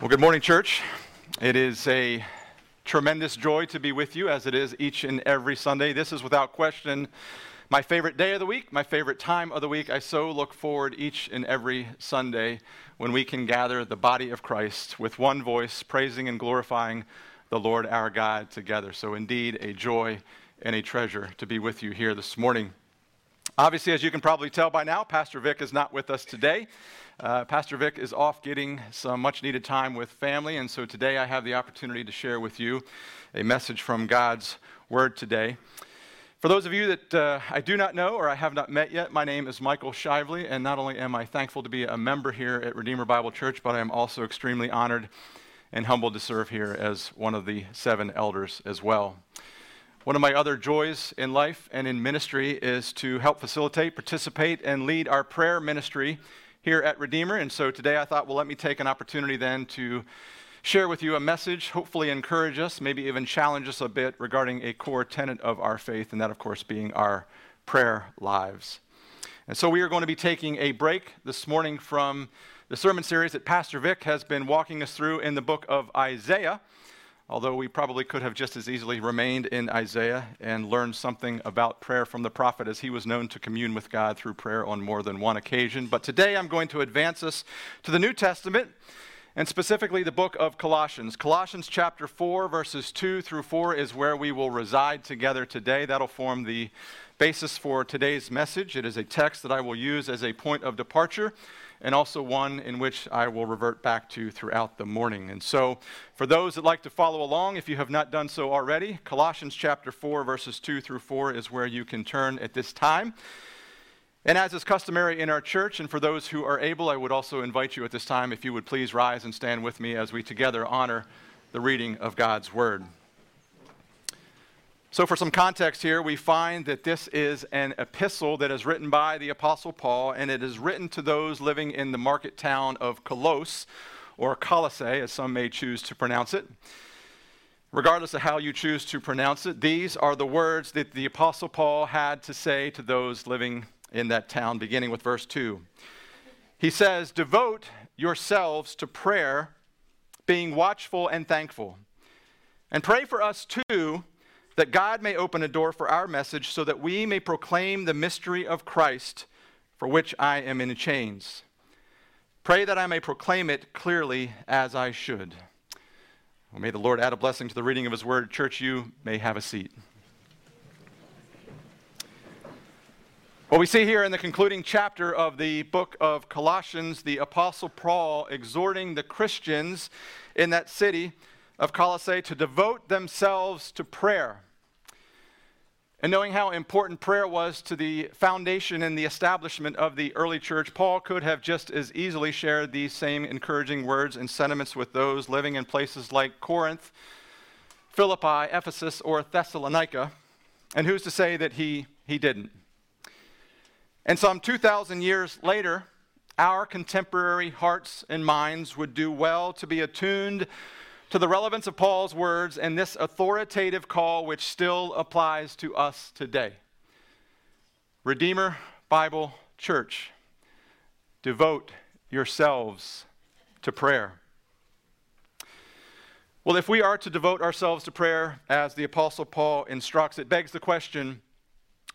Well, good morning, church. It is a tremendous joy to be with you as it is each and every Sunday. This is without question my favorite day of the week, my favorite time of the week. I so look forward each and every Sunday when we can gather the body of Christ with one voice, praising and glorifying the Lord our God together. So, indeed, a joy and a treasure to be with you here this morning. Obviously, as you can probably tell by now, Pastor Vic is not with us today. Uh, Pastor Vic is off getting some much needed time with family, and so today I have the opportunity to share with you a message from God's Word today. For those of you that uh, I do not know or I have not met yet, my name is Michael Shively, and not only am I thankful to be a member here at Redeemer Bible Church, but I am also extremely honored and humbled to serve here as one of the seven elders as well. One of my other joys in life and in ministry is to help facilitate, participate, and lead our prayer ministry here at Redeemer. And so today I thought, well, let me take an opportunity then to share with you a message, hopefully encourage us, maybe even challenge us a bit regarding a core tenet of our faith, and that, of course, being our prayer lives. And so we are going to be taking a break this morning from the sermon series that Pastor Vic has been walking us through in the book of Isaiah although we probably could have just as easily remained in Isaiah and learned something about prayer from the prophet, as he was known to commune with God through prayer on more than one occasion. But today I'm going to advance us to the New Testament and specifically the book of Colossians. Colossians chapter 4, verses 2 through 4 is where we will reside together today. That'll form the basis for today's message. It is a text that I will use as a point of departure and also one in which I will revert back to throughout the morning. And so, for those that like to follow along, if you have not done so already, Colossians chapter 4, verses 2 through 4 is where you can turn at this time. And as is customary in our church, and for those who are able, I would also invite you at this time, if you would please rise and stand with me as we together honor the reading of God's Word. So, for some context here, we find that this is an epistle that is written by the Apostle Paul, and it is written to those living in the market town of Colossus, or Colossae, as some may choose to pronounce it. Regardless of how you choose to pronounce it, these are the words that the Apostle Paul had to say to those living in that town, beginning with verse 2. He says, Devote yourselves to prayer, being watchful and thankful. And pray for us too that God may open a door for our message so that we may proclaim the mystery of Christ for which I am in chains. Pray that I may proclaim it clearly as I should. Well, may the Lord add a blessing to the reading of His word. Church, you may have a seat. What we see here in the concluding chapter of the book of Colossians, the Apostle Paul exhorting the Christians in that city of Colossae to devote themselves to prayer. And knowing how important prayer was to the foundation and the establishment of the early church, Paul could have just as easily shared these same encouraging words and sentiments with those living in places like Corinth, Philippi, Ephesus, or Thessalonica. And who's to say that he, he didn't? And some 2,000 years later, our contemporary hearts and minds would do well to be attuned to the relevance of Paul's words and this authoritative call which still applies to us today. Redeemer Bible Church, devote yourselves to prayer. Well, if we are to devote ourselves to prayer as the Apostle Paul instructs, it begs the question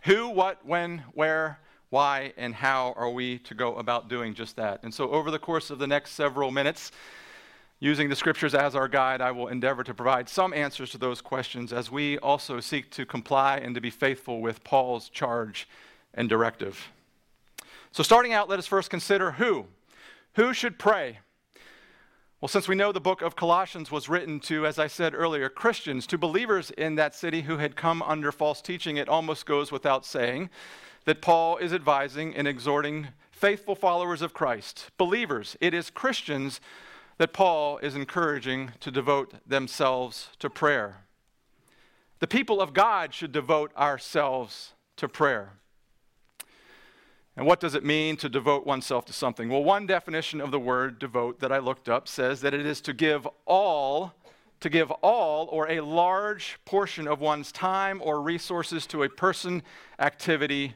who, what, when, where, why, and how are we to go about doing just that? And so, over the course of the next several minutes, Using the scriptures as our guide, I will endeavor to provide some answers to those questions as we also seek to comply and to be faithful with Paul's charge and directive. So, starting out, let us first consider who. Who should pray? Well, since we know the book of Colossians was written to, as I said earlier, Christians, to believers in that city who had come under false teaching, it almost goes without saying that Paul is advising and exhorting faithful followers of Christ, believers. It is Christians that Paul is encouraging to devote themselves to prayer. The people of God should devote ourselves to prayer. And what does it mean to devote oneself to something? Well, one definition of the word devote that I looked up says that it is to give all, to give all or a large portion of one's time or resources to a person, activity,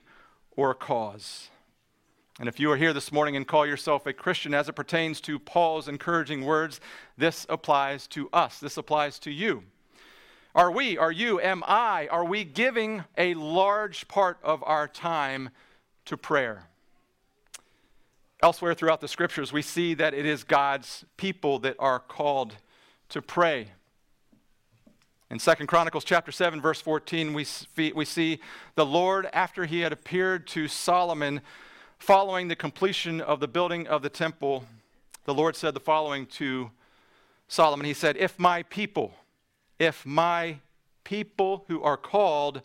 or cause. And if you are here this morning and call yourself a Christian as it pertains to Paul's encouraging words, this applies to us. This applies to you. Are we, are you, am I, are we giving a large part of our time to prayer? Elsewhere throughout the scriptures, we see that it is God's people that are called to pray. In 2 Chronicles chapter 7 verse 14 we see, we see the Lord after he had appeared to Solomon following the completion of the building of the temple the Lord said the following to Solomon. He said if my people if my people who are called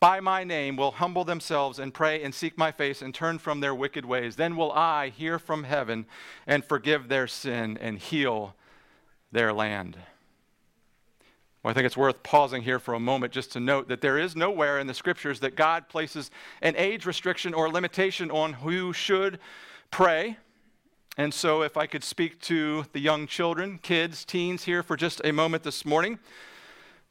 by my name will humble themselves and pray and seek my face and turn from their wicked ways then will I hear from heaven and forgive their sin and heal their land well, I think it's worth pausing here for a moment just to note that there is nowhere in the scriptures that God places an age restriction or limitation on who should pray. And so, if I could speak to the young children, kids, teens here for just a moment this morning,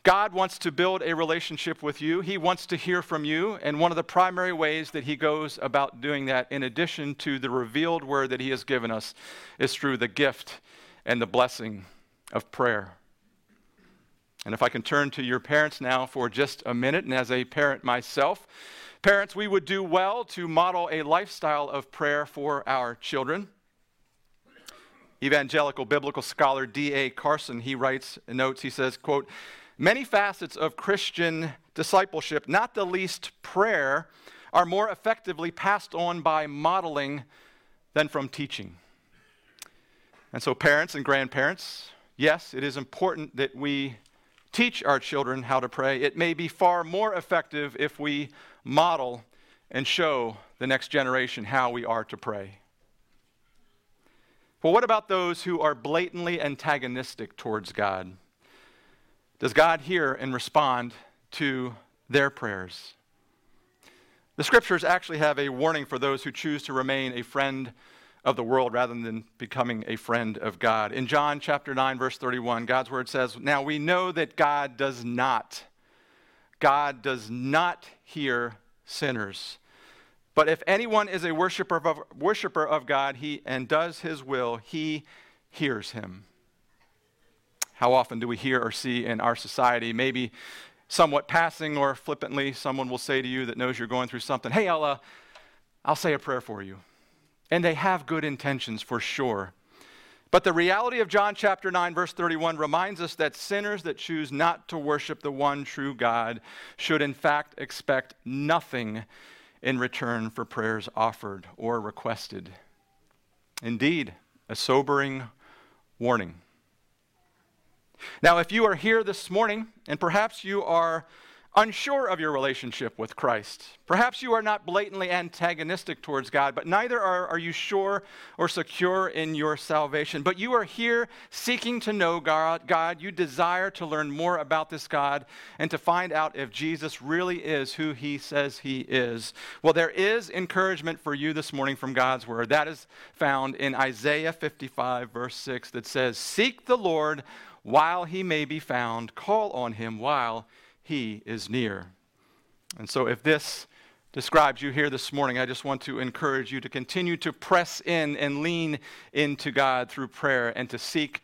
God wants to build a relationship with you. He wants to hear from you. And one of the primary ways that He goes about doing that, in addition to the revealed word that He has given us, is through the gift and the blessing of prayer. And if I can turn to your parents now for just a minute, and as a parent myself, parents, we would do well to model a lifestyle of prayer for our children. Evangelical biblical scholar D.A. Carson, he writes notes, he says, quote, many facets of Christian discipleship, not the least prayer, are more effectively passed on by modeling than from teaching. And so, parents and grandparents, yes, it is important that we teach our children how to pray, it may be far more effective if we model and show the next generation how we are to pray. Well, what about those who are blatantly antagonistic towards God? Does God hear and respond to their prayers? The scriptures actually have a warning for those who choose to remain a friend of the world rather than becoming a friend of God. In John chapter 9 verse 31, God's word says, "Now we know that God does not God does not hear sinners. But if anyone is a worshiper of, worshiper of God he, and does his will, he hears him. How often do we hear or see in our society, maybe somewhat passing or flippantly, someone will say to you that knows you're going through something, Hey, I'll, uh, I'll say a prayer for you. And they have good intentions for sure. But the reality of John chapter 9, verse 31 reminds us that sinners that choose not to worship the one true God should, in fact, expect nothing in return for prayers offered or requested. Indeed, a sobering warning. Now, if you are here this morning and perhaps you are unsure of your relationship with Christ. Perhaps you are not blatantly antagonistic towards God, but neither are, are you sure or secure in your salvation. But you are here seeking to know God, God. You desire to learn more about this God and to find out if Jesus really is who he says he is. Well, there is encouragement for you this morning from God's word. That is found in Isaiah 55, verse 6, that says, Seek the Lord while he may be found, call on him while he is near. And so, if this describes you here this morning, I just want to encourage you to continue to press in and lean into God through prayer and to seek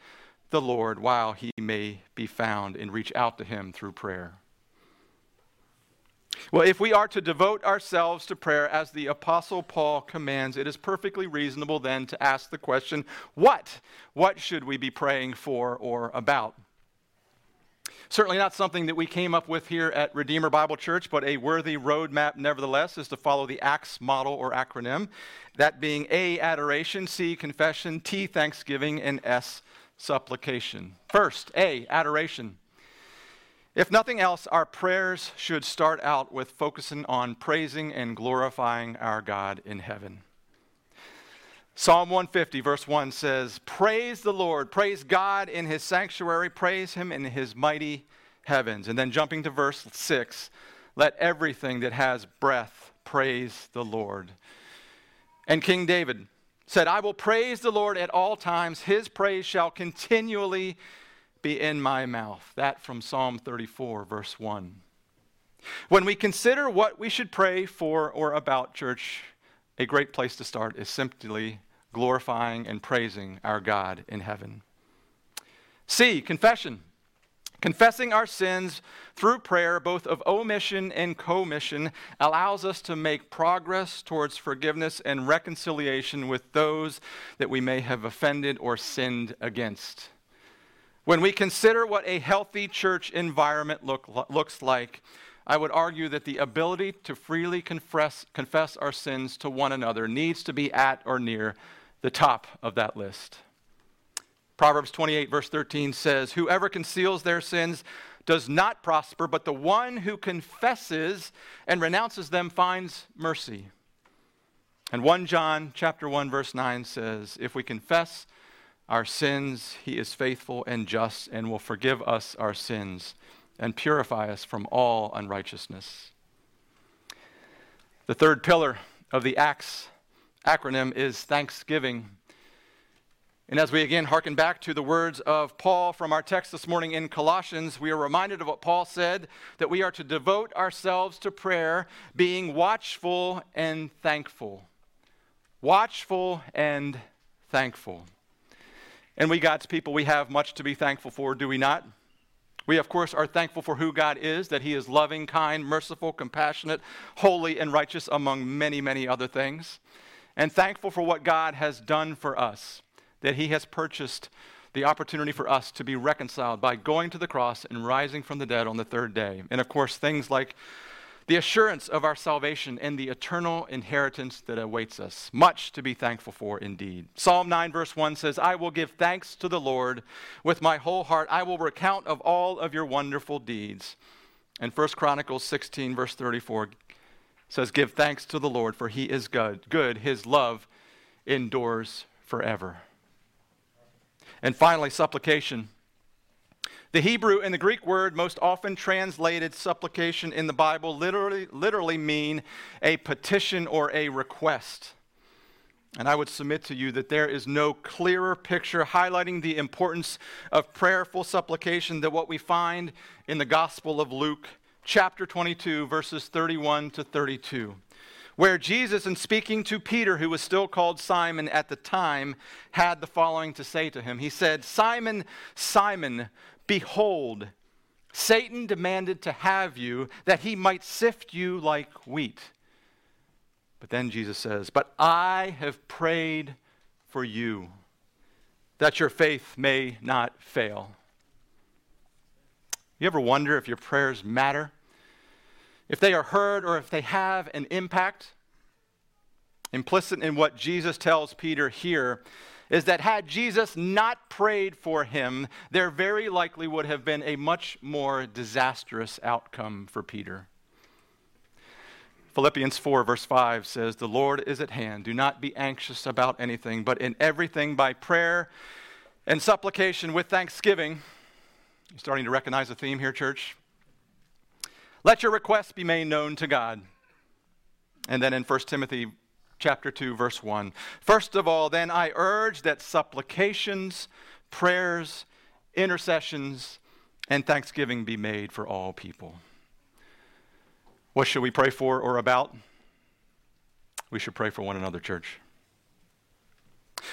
the Lord while he may be found and reach out to him through prayer. Well, if we are to devote ourselves to prayer as the Apostle Paul commands, it is perfectly reasonable then to ask the question what? What should we be praying for or about? Certainly not something that we came up with here at Redeemer Bible Church, but a worthy roadmap nevertheless is to follow the ACTS model or acronym. That being A, adoration, C, confession, T, thanksgiving, and S, supplication. First, A, adoration. If nothing else, our prayers should start out with focusing on praising and glorifying our God in heaven. Psalm 150, verse 1 says, Praise the Lord, praise God in his sanctuary, praise him in his mighty heavens. And then jumping to verse 6, let everything that has breath praise the Lord. And King David said, I will praise the Lord at all times, his praise shall continually be in my mouth. That from Psalm 34, verse 1. When we consider what we should pray for or about, church, a great place to start is simply glorifying and praising our God in heaven. C, confession. Confessing our sins through prayer, both of omission and commission, allows us to make progress towards forgiveness and reconciliation with those that we may have offended or sinned against. When we consider what a healthy church environment look, looks like, I would argue that the ability to freely confess, confess our sins to one another needs to be at or near the top of that list. Proverbs 28, verse 13 says, Whoever conceals their sins does not prosper, but the one who confesses and renounces them finds mercy. And 1 John chapter 1 verse 9 says, if we confess our sins, he is faithful and just and will forgive us our sins and purify us from all unrighteousness. The third pillar of the ACTS acronym is thanksgiving. And as we again hearken back to the words of Paul from our text this morning in Colossians, we are reminded of what Paul said that we are to devote ourselves to prayer, being watchful and thankful. Watchful and thankful. And we, God's people, we have much to be thankful for, do we not? We, of course, are thankful for who God is, that He is loving, kind, merciful, compassionate, holy, and righteous, among many, many other things. And thankful for what God has done for us, that He has purchased the opportunity for us to be reconciled by going to the cross and rising from the dead on the third day. And, of course, things like the assurance of our salvation and the eternal inheritance that awaits us. Much to be thankful for indeed. Psalm 9, verse 1 says, I will give thanks to the Lord with my whole heart. I will recount of all of your wonderful deeds. And 1 Chronicles 16, verse 34 says, Give thanks to the Lord, for he is good. Good, his love endures forever. And finally, supplication. The Hebrew and the Greek word most often translated supplication in the Bible literally, literally mean a petition or a request. And I would submit to you that there is no clearer picture highlighting the importance of prayerful supplication than what we find in the Gospel of Luke, chapter 22, verses 31 to 32 where Jesus, in speaking to Peter, who was still called Simon at the time, had the following to say to him He said, Simon, Simon, Behold, Satan demanded to have you that he might sift you like wheat. But then Jesus says, But I have prayed for you that your faith may not fail. You ever wonder if your prayers matter? If they are heard or if they have an impact? Implicit in what Jesus tells Peter here is that had Jesus not prayed for him, there very likely would have been a much more disastrous outcome for Peter. Philippians 4, verse 5 says, The Lord is at hand. Do not be anxious about anything, but in everything by prayer and supplication with thanksgiving. You're starting to recognize a theme here, church? Let your requests be made known to God. And then in 1 Timothy chapter 2, verse 1. First of all, then I urge that supplications, prayers, intercessions, and thanksgiving be made for all people. What should we pray for or about? We should pray for one another, church.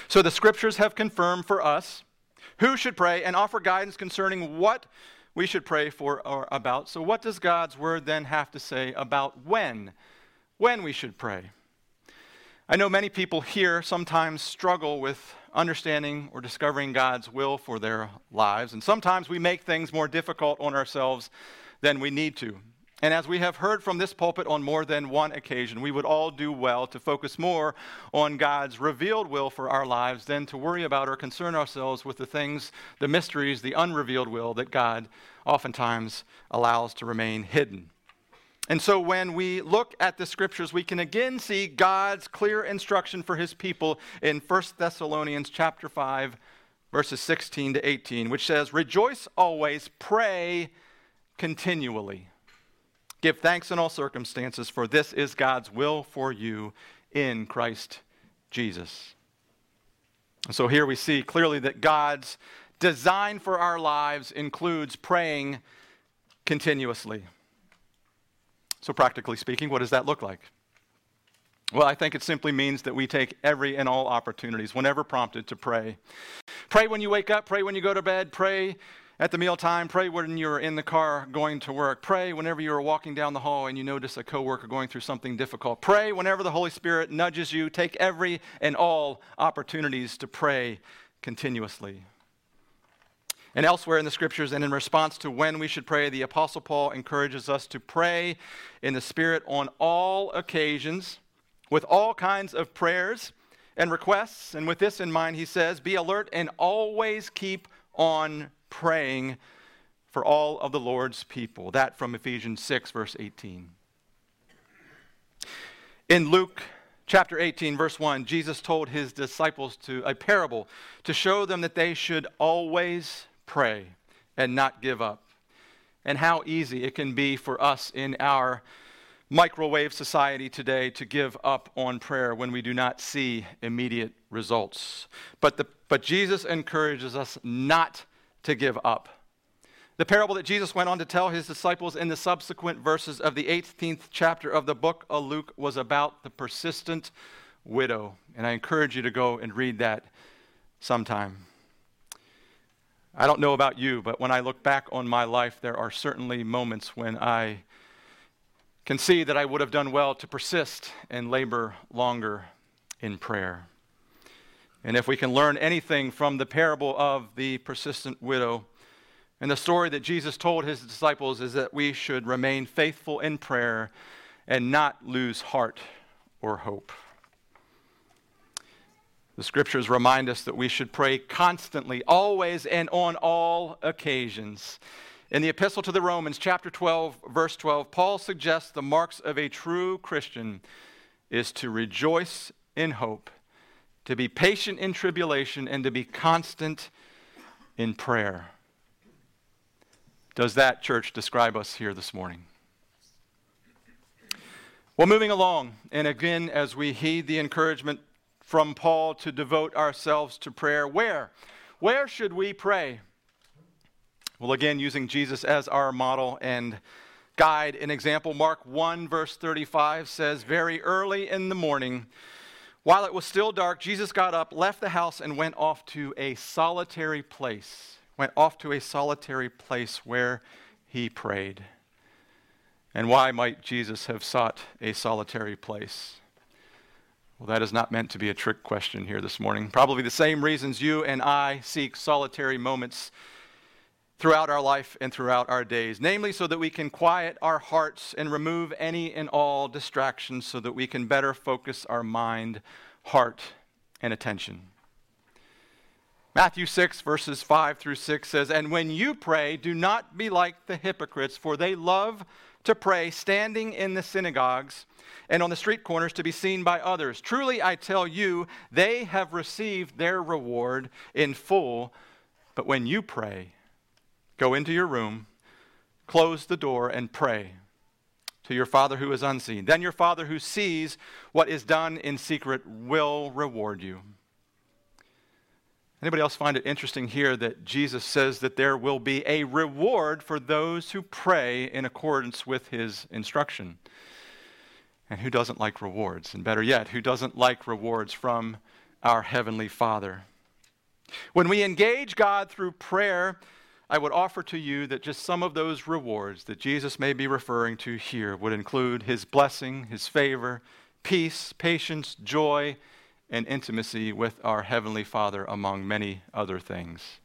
So the scriptures have confirmed for us who should pray and offer guidance concerning what we should pray for or about. So, what does God's word then have to say about when? When we should pray? I know many people here sometimes struggle with understanding or discovering God's will for their lives, and sometimes we make things more difficult on ourselves than we need to. And as we have heard from this pulpit on more than one occasion, we would all do well to focus more on God's revealed will for our lives than to worry about or concern ourselves with the things, the mysteries, the unrevealed will that God oftentimes allows to remain hidden. And so when we look at the scriptures, we can again see God's clear instruction for his people in 1 Thessalonians chapter 5 verses 16 to 18, which says, "Rejoice always, pray continually. Give thanks in all circumstances, for this is God's will for you in Christ Jesus." And so here we see clearly that God's design for our lives includes praying continuously. So, practically speaking, what does that look like? Well, I think it simply means that we take every and all opportunities, whenever prompted, to pray. Pray when you wake up, pray when you go to bed, pray at the mealtime, pray when you're in the car going to work, pray whenever you're walking down the hall and you notice a coworker going through something difficult. Pray whenever the Holy Spirit nudges you. Take every and all opportunities to pray continuously. And elsewhere in the scriptures, and in response to when we should pray, the Apostle Paul encourages us to pray in the Spirit on all occasions with all kinds of prayers and requests. And with this in mind, he says, Be alert and always keep on praying for all of the Lord's people. That from Ephesians 6, verse 18. In Luke chapter 18, verse 1, Jesus told his disciples to a parable to show them that they should always pray and not give up. And how easy it can be for us in our microwave society today to give up on prayer when we do not see immediate results. But, the, but Jesus encourages us not to give up. The parable that Jesus went on to tell his disciples in the subsequent verses of the 18th chapter of the book of Luke was about the persistent widow. And I encourage you to go and read that sometime. I don't know about you, but when I look back on my life, there are certainly moments when I can see that I would have done well to persist and labor longer in prayer. And if we can learn anything from the parable of the persistent widow and the story that Jesus told his disciples, is that we should remain faithful in prayer and not lose heart or hope. The scriptures remind us that we should pray constantly, always, and on all occasions. In the Epistle to the Romans, chapter 12, verse 12, Paul suggests the marks of a true Christian is to rejoice in hope, to be patient in tribulation, and to be constant in prayer. Does that, church, describe us here this morning? Well, moving along, and again, as we heed the encouragement from Paul to devote ourselves to prayer, where? Where should we pray? Well, again, using Jesus as our model and guide and example, Mark 1, verse 35 says, Very early in the morning, while it was still dark, Jesus got up, left the house, and went off to a solitary place. Went off to a solitary place where he prayed. And why might Jesus have sought a solitary place? Well, that is not meant to be a trick question here this morning. Probably the same reasons you and I seek solitary moments throughout our life and throughout our days, namely, so that we can quiet our hearts and remove any and all distractions so that we can better focus our mind, heart, and attention. Matthew 6, verses 5 through 6 says, And when you pray, do not be like the hypocrites, for they love to pray standing in the synagogues and on the street corners to be seen by others. Truly, I tell you, they have received their reward in full. But when you pray, Go into your room, close the door, and pray to your Father who is unseen. Then your Father who sees what is done in secret will reward you. Anybody else find it interesting here that Jesus says that there will be a reward for those who pray in accordance with his instruction? And who doesn't like rewards? And better yet, who doesn't like rewards from our Heavenly Father? When we engage God through prayer, I would offer to you that just some of those rewards that Jesus may be referring to here would include his blessing, his favor, peace, patience, joy, and intimacy with our Heavenly Father, among many other things.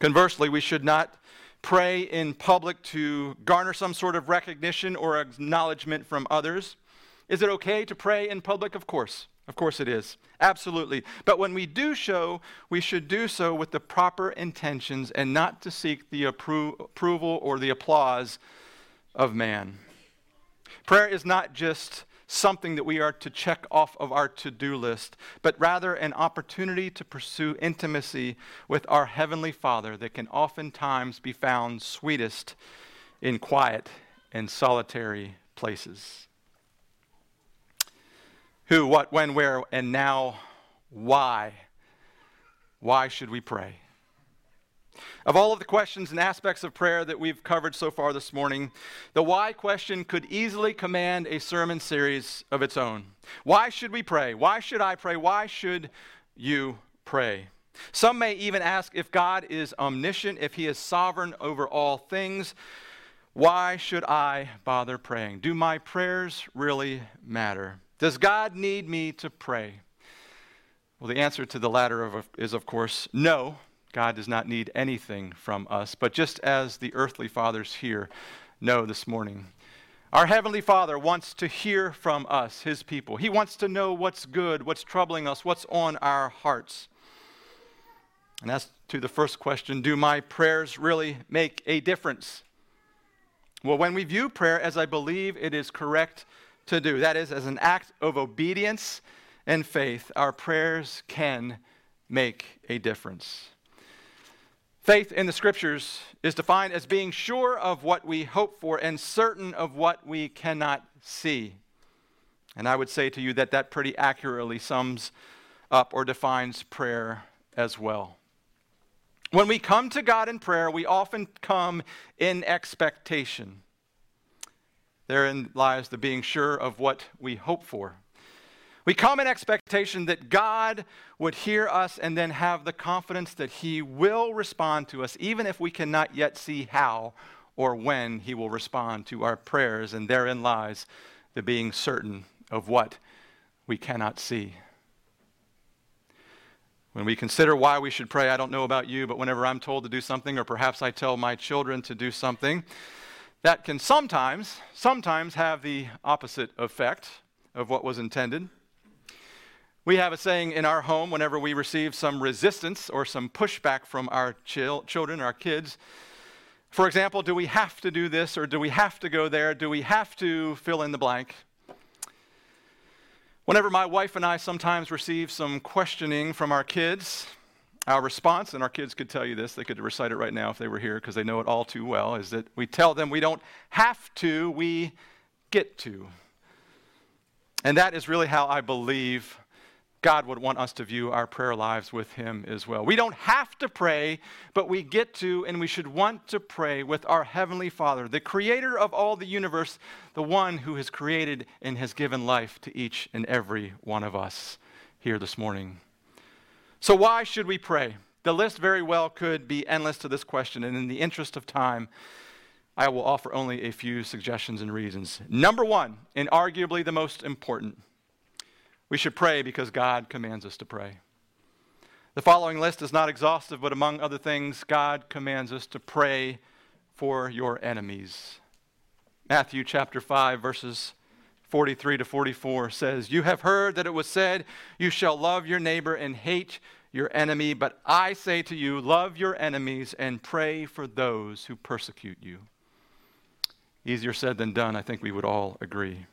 Conversely, we should not pray in public to garner some sort of recognition or acknowledgement from others. Is it okay to pray in public? Of course. Of course it is. Absolutely. But when we do show, we should do so with the proper intentions and not to seek the appro- approval or the applause of man. Prayer is not just something that we are to check off of our to do list, but rather an opportunity to pursue intimacy with our Heavenly Father that can oftentimes be found sweetest in quiet and solitary places who, what, when, where, and now why. Why should we pray? Of all of the questions and aspects of prayer that we've covered so far this morning, the why question could easily command a sermon series of its own. Why should we pray? Why should I pray? Why should you pray? Some may even ask if God is omniscient, if he is sovereign over all things, why should I bother praying? Do my prayers really matter? Does God need me to pray? Well, the answer to the latter is, of course, no. God does not need anything from us. But just as the earthly fathers here know this morning, our Heavenly Father wants to hear from us, His people. He wants to know what's good, what's troubling us, what's on our hearts. And as to the first question do my prayers really make a difference? Well, when we view prayer as I believe it is correct to do, that is, as an act of obedience and faith, our prayers can make a difference. Faith in the scriptures is defined as being sure of what we hope for and certain of what we cannot see. And I would say to you that that pretty accurately sums up or defines prayer as well. When we come to God in prayer, we often come in expectation. Therein lies the being sure of what we hope for. We come in expectation that God would hear us and then have the confidence that He will respond to us, even if we cannot yet see how or when He will respond to our prayers. And therein lies the being certain of what we cannot see. When we consider why we should pray, I don't know about you, but whenever I'm told to do something, or perhaps I tell my children to do something, that can sometimes, sometimes have the opposite effect of what was intended. We have a saying in our home whenever we receive some resistance or some pushback from our chil- children, our kids. For example, do we have to do this or do we have to go there? Do we have to fill in the blank? Whenever my wife and I sometimes receive some questioning from our kids, our response, and our kids could tell you this, they could recite it right now if they were here because they know it all too well, is that we tell them we don't have to, we get to. And that is really how I believe God would want us to view our prayer lives with Him as well. We don't have to pray, but we get to and we should want to pray with our Heavenly Father, the creator of all the universe, the one who has created and has given life to each and every one of us here this morning. So, why should we pray? The list very well could be endless to this question, and in the interest of time, I will offer only a few suggestions and reasons. Number one, and arguably the most important, we should pray because God commands us to pray. The following list is not exhaustive, but among other things, God commands us to pray for your enemies. Matthew chapter 5, verses 43 to 44 says, You have heard that it was said, You shall love your neighbor and hate your enemy, but I say to you, love your enemies and pray for those who persecute you. Easier said than done, I think we would all agree.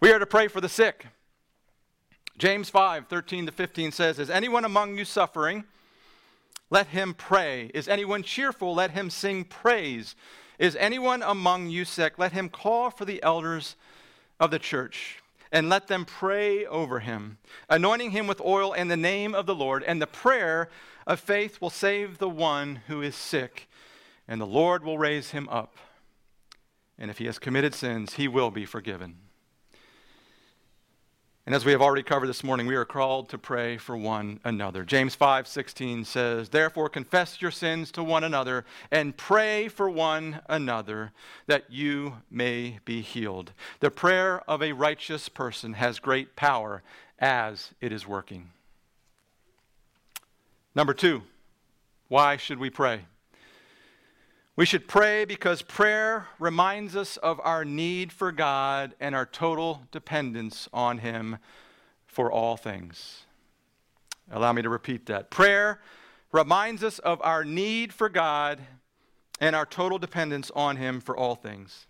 We are to pray for the sick. James 5 13 to 15 says, Is anyone among you suffering? Let him pray. Is anyone cheerful? Let him sing praise. Is anyone among you sick? Let him call for the elders of the church and let them pray over him, anointing him with oil in the name of the Lord. And the prayer of faith will save the one who is sick, and the Lord will raise him up. And if he has committed sins, he will be forgiven. And as we have already covered this morning, we are called to pray for one another. James 5:16 says, "Therefore confess your sins to one another and pray for one another that you may be healed." The prayer of a righteous person has great power as it is working. Number 2, why should we pray? We should pray because prayer reminds us of our need for God and our total dependence on Him for all things. Allow me to repeat that. Prayer reminds us of our need for God and our total dependence on Him for all things.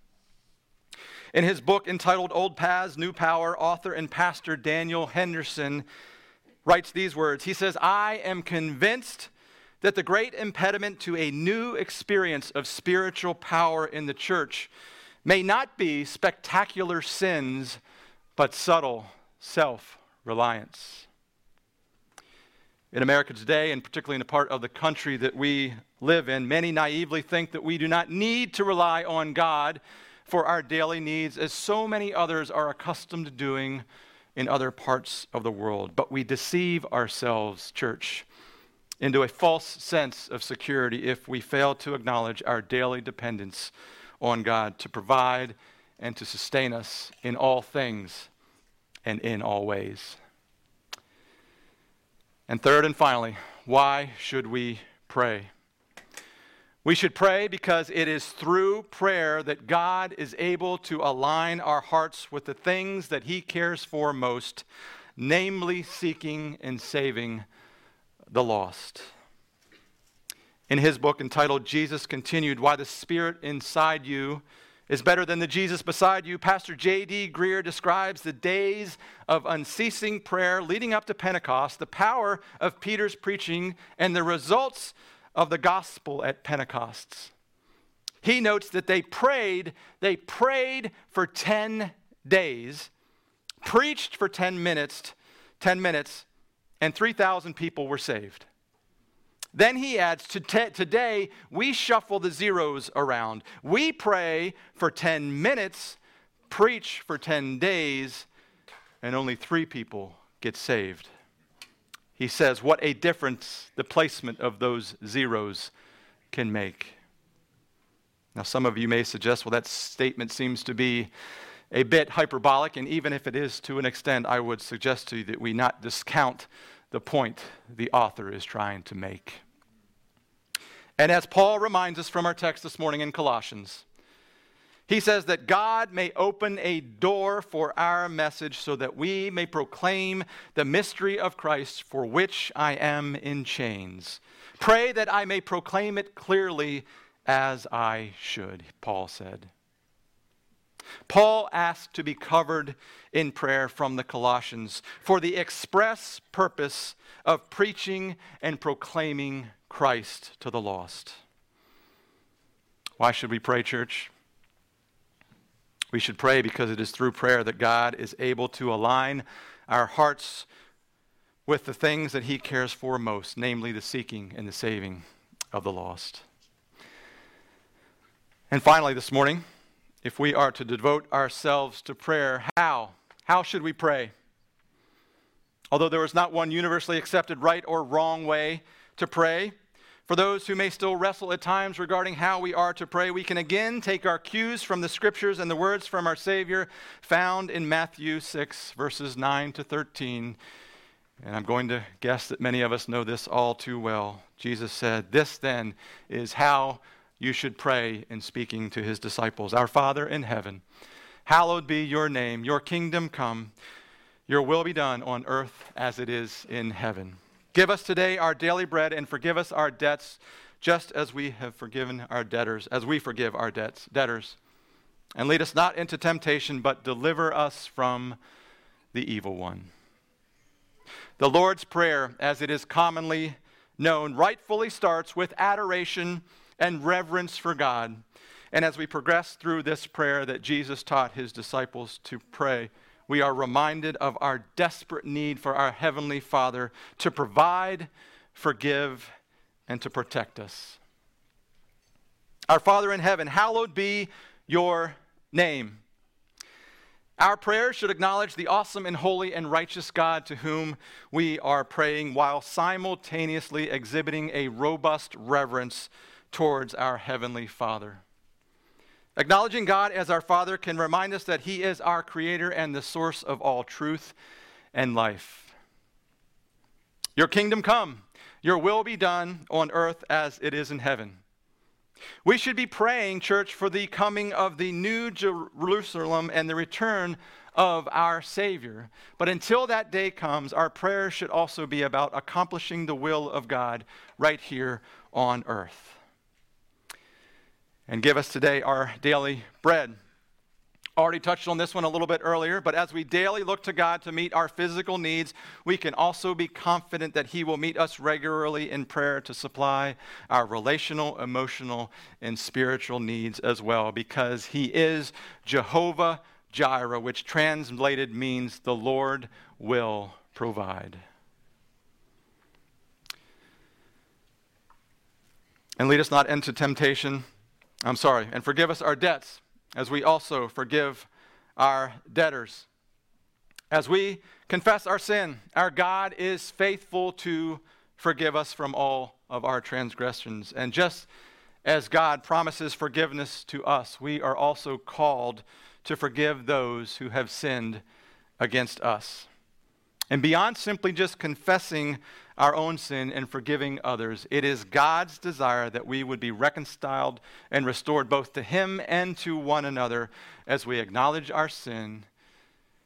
In his book entitled Old Paths, New Power, author and pastor Daniel Henderson writes these words He says, I am convinced that the great impediment to a new experience of spiritual power in the church may not be spectacular sins, but subtle self reliance. In America today, and particularly in the part of the country that we live in, many naively think that we do not need to rely on God for our daily needs, as so many others are accustomed to doing in other parts of the world. But we deceive ourselves, church, into a false sense of security if we fail to acknowledge our daily dependence on God to provide and to sustain us in all things and in all ways. And third and finally, why should we pray? We should pray because it is through prayer that God is able to align our hearts with the things that He cares for most, namely seeking and saving the lost. In his book entitled Jesus Continued Why the Spirit Inside You is Better Than the Jesus Beside You, Pastor J.D. Greear describes the days of unceasing prayer leading up to Pentecost, the power of Peter's preaching, and the results of the gospel at Pentecost. He notes that they prayed, they prayed for 10 days, preached for 10 minutes, 10 minutes, and 3,000 people were saved. Then he adds, Today we shuffle the zeros around. We pray for 10 minutes, preach for 10 days, and only three people get saved. He says, What a difference the placement of those zeros can make. Now, some of you may suggest, well, that statement seems to be a bit hyperbolic, and even if it is to an extent, I would suggest to you that we not discount the point the author is trying to make. And as Paul reminds us from our text this morning in Colossians, he says that God may open a door for our message so that we may proclaim the mystery of Christ for which I am in chains. Pray that I may proclaim it clearly as I should, Paul said. Paul asked to be covered in prayer from the Colossians for the express purpose of preaching and proclaiming Christ to the lost. Why should we pray, church? We should pray because it is through prayer that God is able to align our hearts with the things that He cares for most, namely the seeking and the saving of the lost. And finally, this morning, if we are to devote ourselves to prayer, how? How should we pray? Although there is not one universally accepted right or wrong way to pray, for those who may still wrestle at times regarding how we are to pray, we can again take our cues from the scriptures and the words from our Savior found in Matthew 6, verses 9 to 13. And I'm going to guess that many of us know this all too well. Jesus said, This then is how you should pray in speaking to his disciples. Our Father in heaven, hallowed be your name, your kingdom come, your will be done on earth as it is in heaven. Give us today our daily bread and forgive us our debts just as we have forgiven our debtors, as we forgive our debts, debtors. And lead us not into temptation, but deliver us from the evil one. The Lord's Prayer, as it is commonly known, rightfully starts with adoration and reverence for God. And as we progress through this prayer that Jesus taught his disciples to pray, we are reminded of our desperate need for our Heavenly Father to provide, forgive, and to protect us. Our Father in heaven, hallowed be your name. Our prayers should acknowledge the awesome and holy and righteous God to whom we are praying while simultaneously exhibiting a robust reverence towards our Heavenly Father. Acknowledging God as our Father can remind us that He is our Creator and the source of all truth and life. Your kingdom come, your will be done on earth as it is in heaven. We should be praying, church, for the coming of the new Jerusalem and the return of our Savior. But until that day comes, our prayers should also be about accomplishing the will of God right here on earth and give us today our daily bread. Already touched on this one a little bit earlier, but as we daily look to God to meet our physical needs, we can also be confident that He will meet us regularly in prayer to supply our relational, emotional, and spiritual needs as well, because He is Jehovah Jireh, which translated means the Lord will provide. And lead us not into temptation. I'm sorry, and forgive us our debts as we also forgive our debtors. As we confess our sin, our God is faithful to forgive us from all of our transgressions. And just as God promises forgiveness to us, we are also called to forgive those who have sinned against us. And beyond simply just confessing our own sin and forgiving others, it is God's desire that we would be reconciled and restored both to Him and to one another as we acknowledge our sin,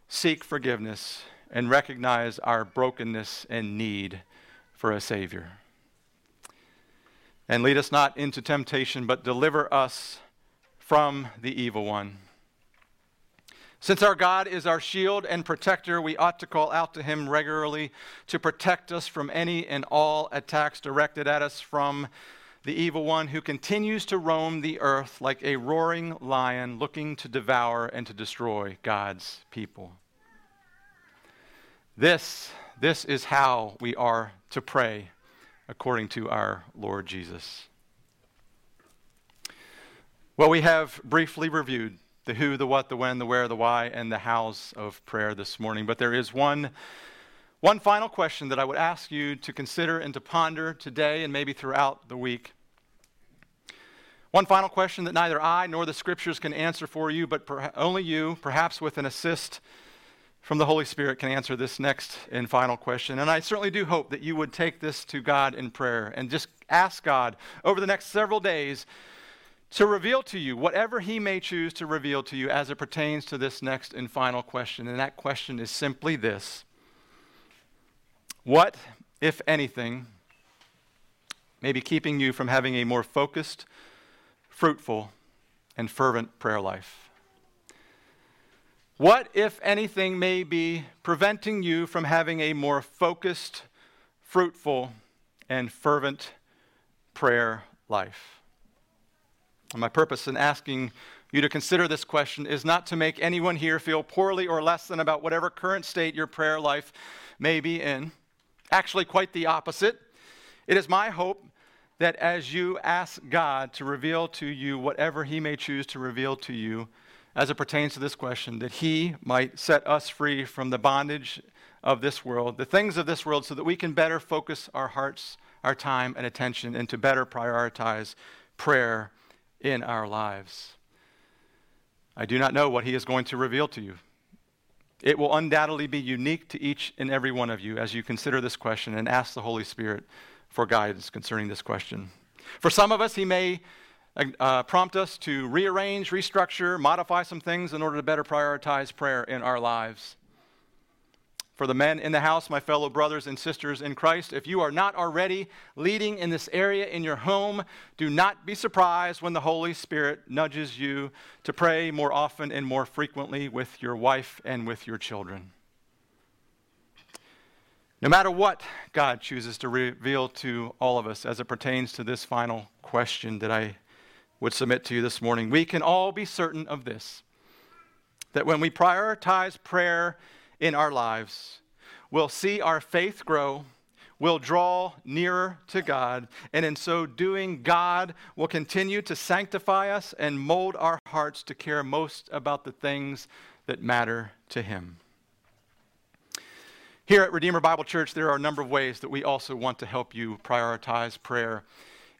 seek forgiveness, and recognize our brokenness and need for a Savior. And lead us not into temptation, but deliver us from the evil one. Since our God is our shield and protector, we ought to call out to him regularly to protect us from any and all attacks directed at us from the evil one who continues to roam the earth like a roaring lion looking to devour and to destroy God's people. This, this is how we are to pray according to our Lord Jesus. Well, we have briefly reviewed the who, the what, the when, the where, the why, and the hows of prayer this morning. But there is one, one final question that I would ask you to consider and to ponder today and maybe throughout the week. One final question that neither I nor the scriptures can answer for you, but per- only you, perhaps with an assist from the Holy Spirit, can answer this next and final question. And I certainly do hope that you would take this to God in prayer and just ask God over the next several days to reveal to you whatever he may choose to reveal to you as it pertains to this next and final question. And that question is simply this What, if anything, may be keeping you from having a more focused, fruitful, and fervent prayer life? What, if anything, may be preventing you from having a more focused, fruitful, and fervent prayer life? My purpose in asking you to consider this question is not to make anyone here feel poorly or less than about whatever current state your prayer life may be in. Actually, quite the opposite. It is my hope that as you ask God to reveal to you whatever He may choose to reveal to you as it pertains to this question, that He might set us free from the bondage of this world, the things of this world, so that we can better focus our hearts, our time, and attention, and to better prioritize prayer in our lives. I do not know what He is going to reveal to you. It will undoubtedly be unique to each and every one of you as you consider this question and ask the Holy Spirit for guidance concerning this question. For some of us, He may uh, prompt us to rearrange, restructure, modify some things in order to better prioritize prayer in our lives. For the men in the house, my fellow brothers and sisters in Christ, if you are not already leading in this area in your home, do not be surprised when the Holy Spirit nudges you to pray more often and more frequently with your wife and with your children. No matter what God chooses to reveal to all of us as it pertains to this final question that I would submit to you this morning, we can all be certain of this that when we prioritize prayer, in our lives, we'll see our faith grow, we'll draw nearer to God, and in so doing, God will continue to sanctify us and mold our hearts to care most about the things that matter to Him. Here at Redeemer Bible Church, there are a number of ways that we also want to help you prioritize prayer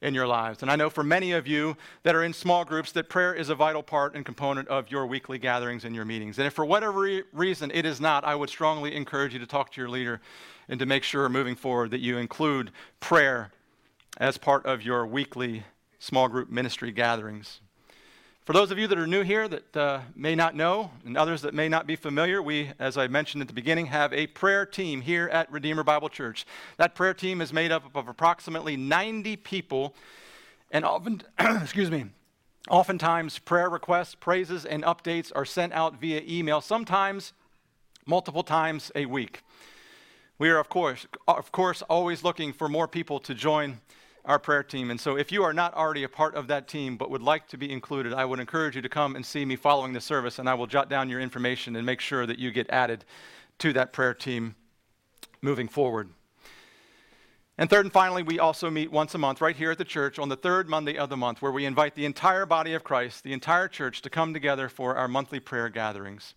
in your lives. And I know for many of you that are in small groups that prayer is a vital part and component of your weekly gatherings and your meetings. And if for whatever re- reason it is not, I would strongly encourage you to talk to your leader and to make sure moving forward that you include prayer as part of your weekly small group ministry gatherings. For those of you that are new here that uh, may not know, and others that may not be familiar, we, as I mentioned at the beginning, have a prayer team here at Redeemer Bible Church. That prayer team is made up of approximately 90 people, and often, excuse me, oftentimes prayer requests, praises, and updates are sent out via email, sometimes multiple times a week. We are, of course, of course, always looking for more people to join our prayer team. And so, if you are not already a part of that team but would like to be included, I would encourage you to come and see me following the service, and I will jot down your information and make sure that you get added to that prayer team moving forward. And third and finally, we also meet once a month right here at the church on the third Monday of the month, where we invite the entire body of Christ, the entire church, to come together for our monthly prayer gatherings.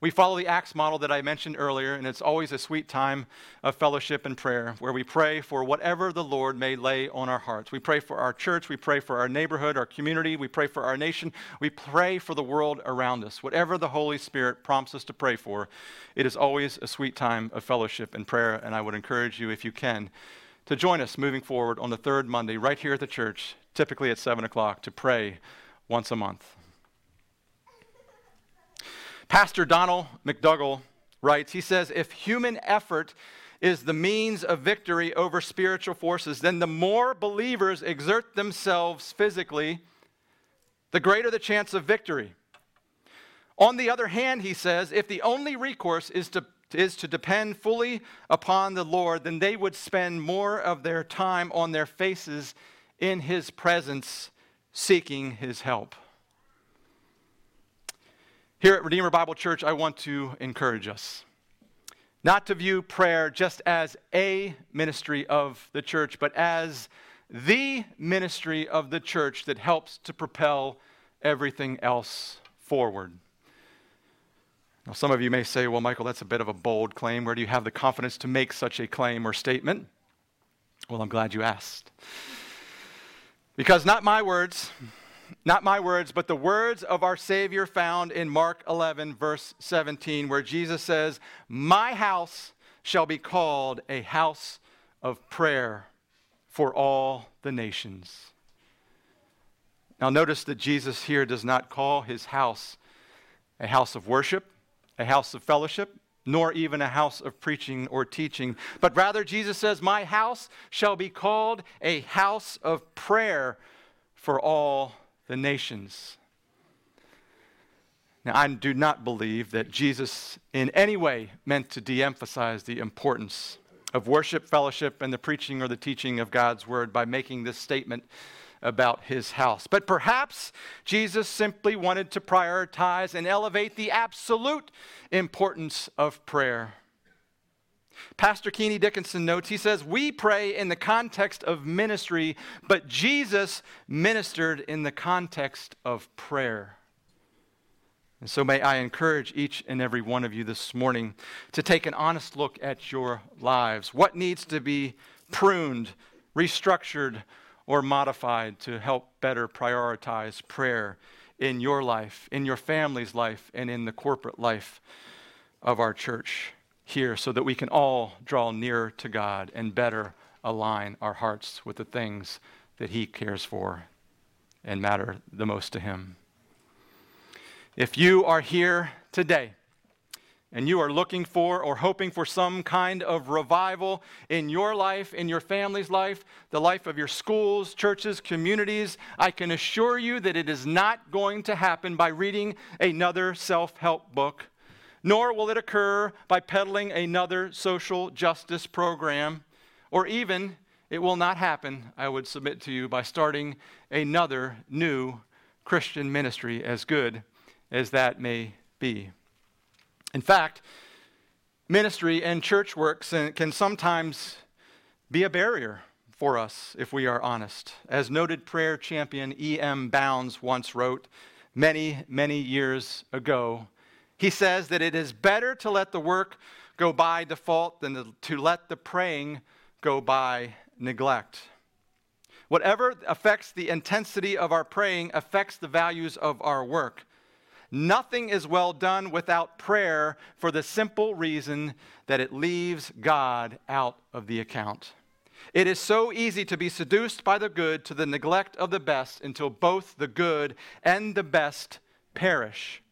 We follow the Acts model that I mentioned earlier, and it's always a sweet time of fellowship and prayer where we pray for whatever the Lord may lay on our hearts. We pray for our church, we pray for our neighborhood, our community, we pray for our nation, we pray for the world around us. Whatever the Holy Spirit prompts us to pray for, it is always a sweet time of fellowship and prayer, and I would encourage you, if you can, to join us moving forward on the third Monday right here at the church, typically at 7 o'clock, to pray once a month. Pastor Donald McDougall writes, he says, if human effort is the means of victory over spiritual forces, then the more believers exert themselves physically, the greater the chance of victory. On the other hand, he says, if the only recourse is to, is to depend fully upon the Lord, then they would spend more of their time on their faces in his presence, seeking his help. Here at Redeemer Bible Church, I want to encourage us not to view prayer just as a ministry of the church, but as the ministry of the church that helps to propel everything else forward. Now, some of you may say, well, Michael, that's a bit of a bold claim. Where do you have the confidence to make such a claim or statement? Well, I'm glad you asked. Because not my words, not my words, but the words of our Savior found in Mark 11, verse 17, where Jesus says, My house shall be called a house of prayer for all the nations. Now, notice that Jesus here does not call his house a house of worship, a house of fellowship, nor even a house of preaching or teaching, but rather Jesus says, My house shall be called a house of prayer for all the nations. Now, I do not believe that Jesus in any way meant to de emphasize the importance of worship, fellowship, and the preaching or the teaching of God's word by making this statement about his house. But perhaps Jesus simply wanted to prioritize and elevate the absolute importance of prayer. Pastor Keeney Dickinson notes, he says, We pray in the context of ministry, but Jesus ministered in the context of prayer. And so, may I encourage each and every one of you this morning to take an honest look at your lives. What needs to be pruned, restructured, or modified to help better prioritize prayer in your life, in your family's life, and in the corporate life of our church? Here so that we can all draw nearer to God and better align our hearts with the things that He cares for and matter the most to Him. If you are here today and you are looking for or hoping for some kind of revival in your life, in your family's life, the life of your schools, churches, communities, I can assure you that it is not going to happen by reading another self help book nor will it occur by peddling another social justice program, or even it will not happen, I would submit to you, by starting another new Christian ministry, as good as that may be. In fact, ministry and church work can sometimes be a barrier for us if we are honest. As noted prayer champion E.M. Bounds once wrote many, many years ago, he says that it is better to let the work go by default than to let the praying go by neglect. Whatever affects the intensity of our praying affects the values of our work. Nothing is well done without prayer for the simple reason that it leaves God out of the account. It is so easy to be seduced by the good to the neglect of the best until both the good and the best perish.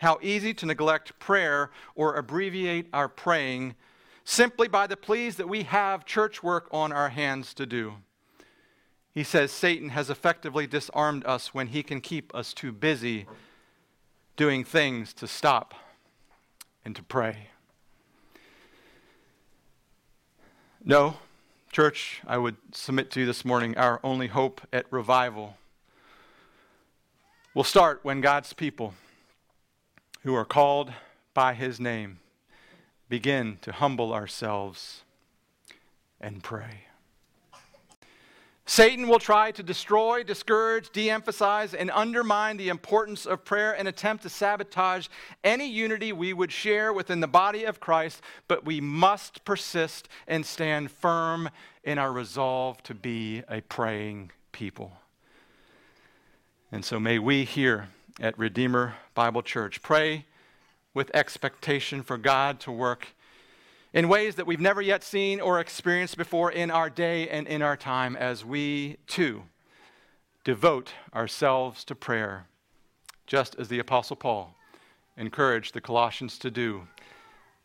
How easy to neglect prayer or abbreviate our praying simply by the pleas that we have church work on our hands to do. He says Satan has effectively disarmed us when he can keep us too busy doing things to stop and to pray. No, church, I would submit to you this morning our only hope at revival will start when God's people who are called by his name begin to humble ourselves, and pray. Satan will try to destroy, discourage, de emphasize, and undermine the importance of prayer and attempt to sabotage any unity we would share within the body of Christ, but we must persist and stand firm in our resolve to be a praying people. And so may we here at Redeemer Bible Church pray with expectation for God to work in ways that we've never yet seen or experienced before in our day and in our time as we too devote ourselves to prayer, just as the Apostle Paul encouraged the Colossians to do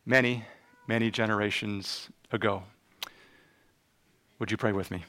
many, many generations ago. Would you pray with me?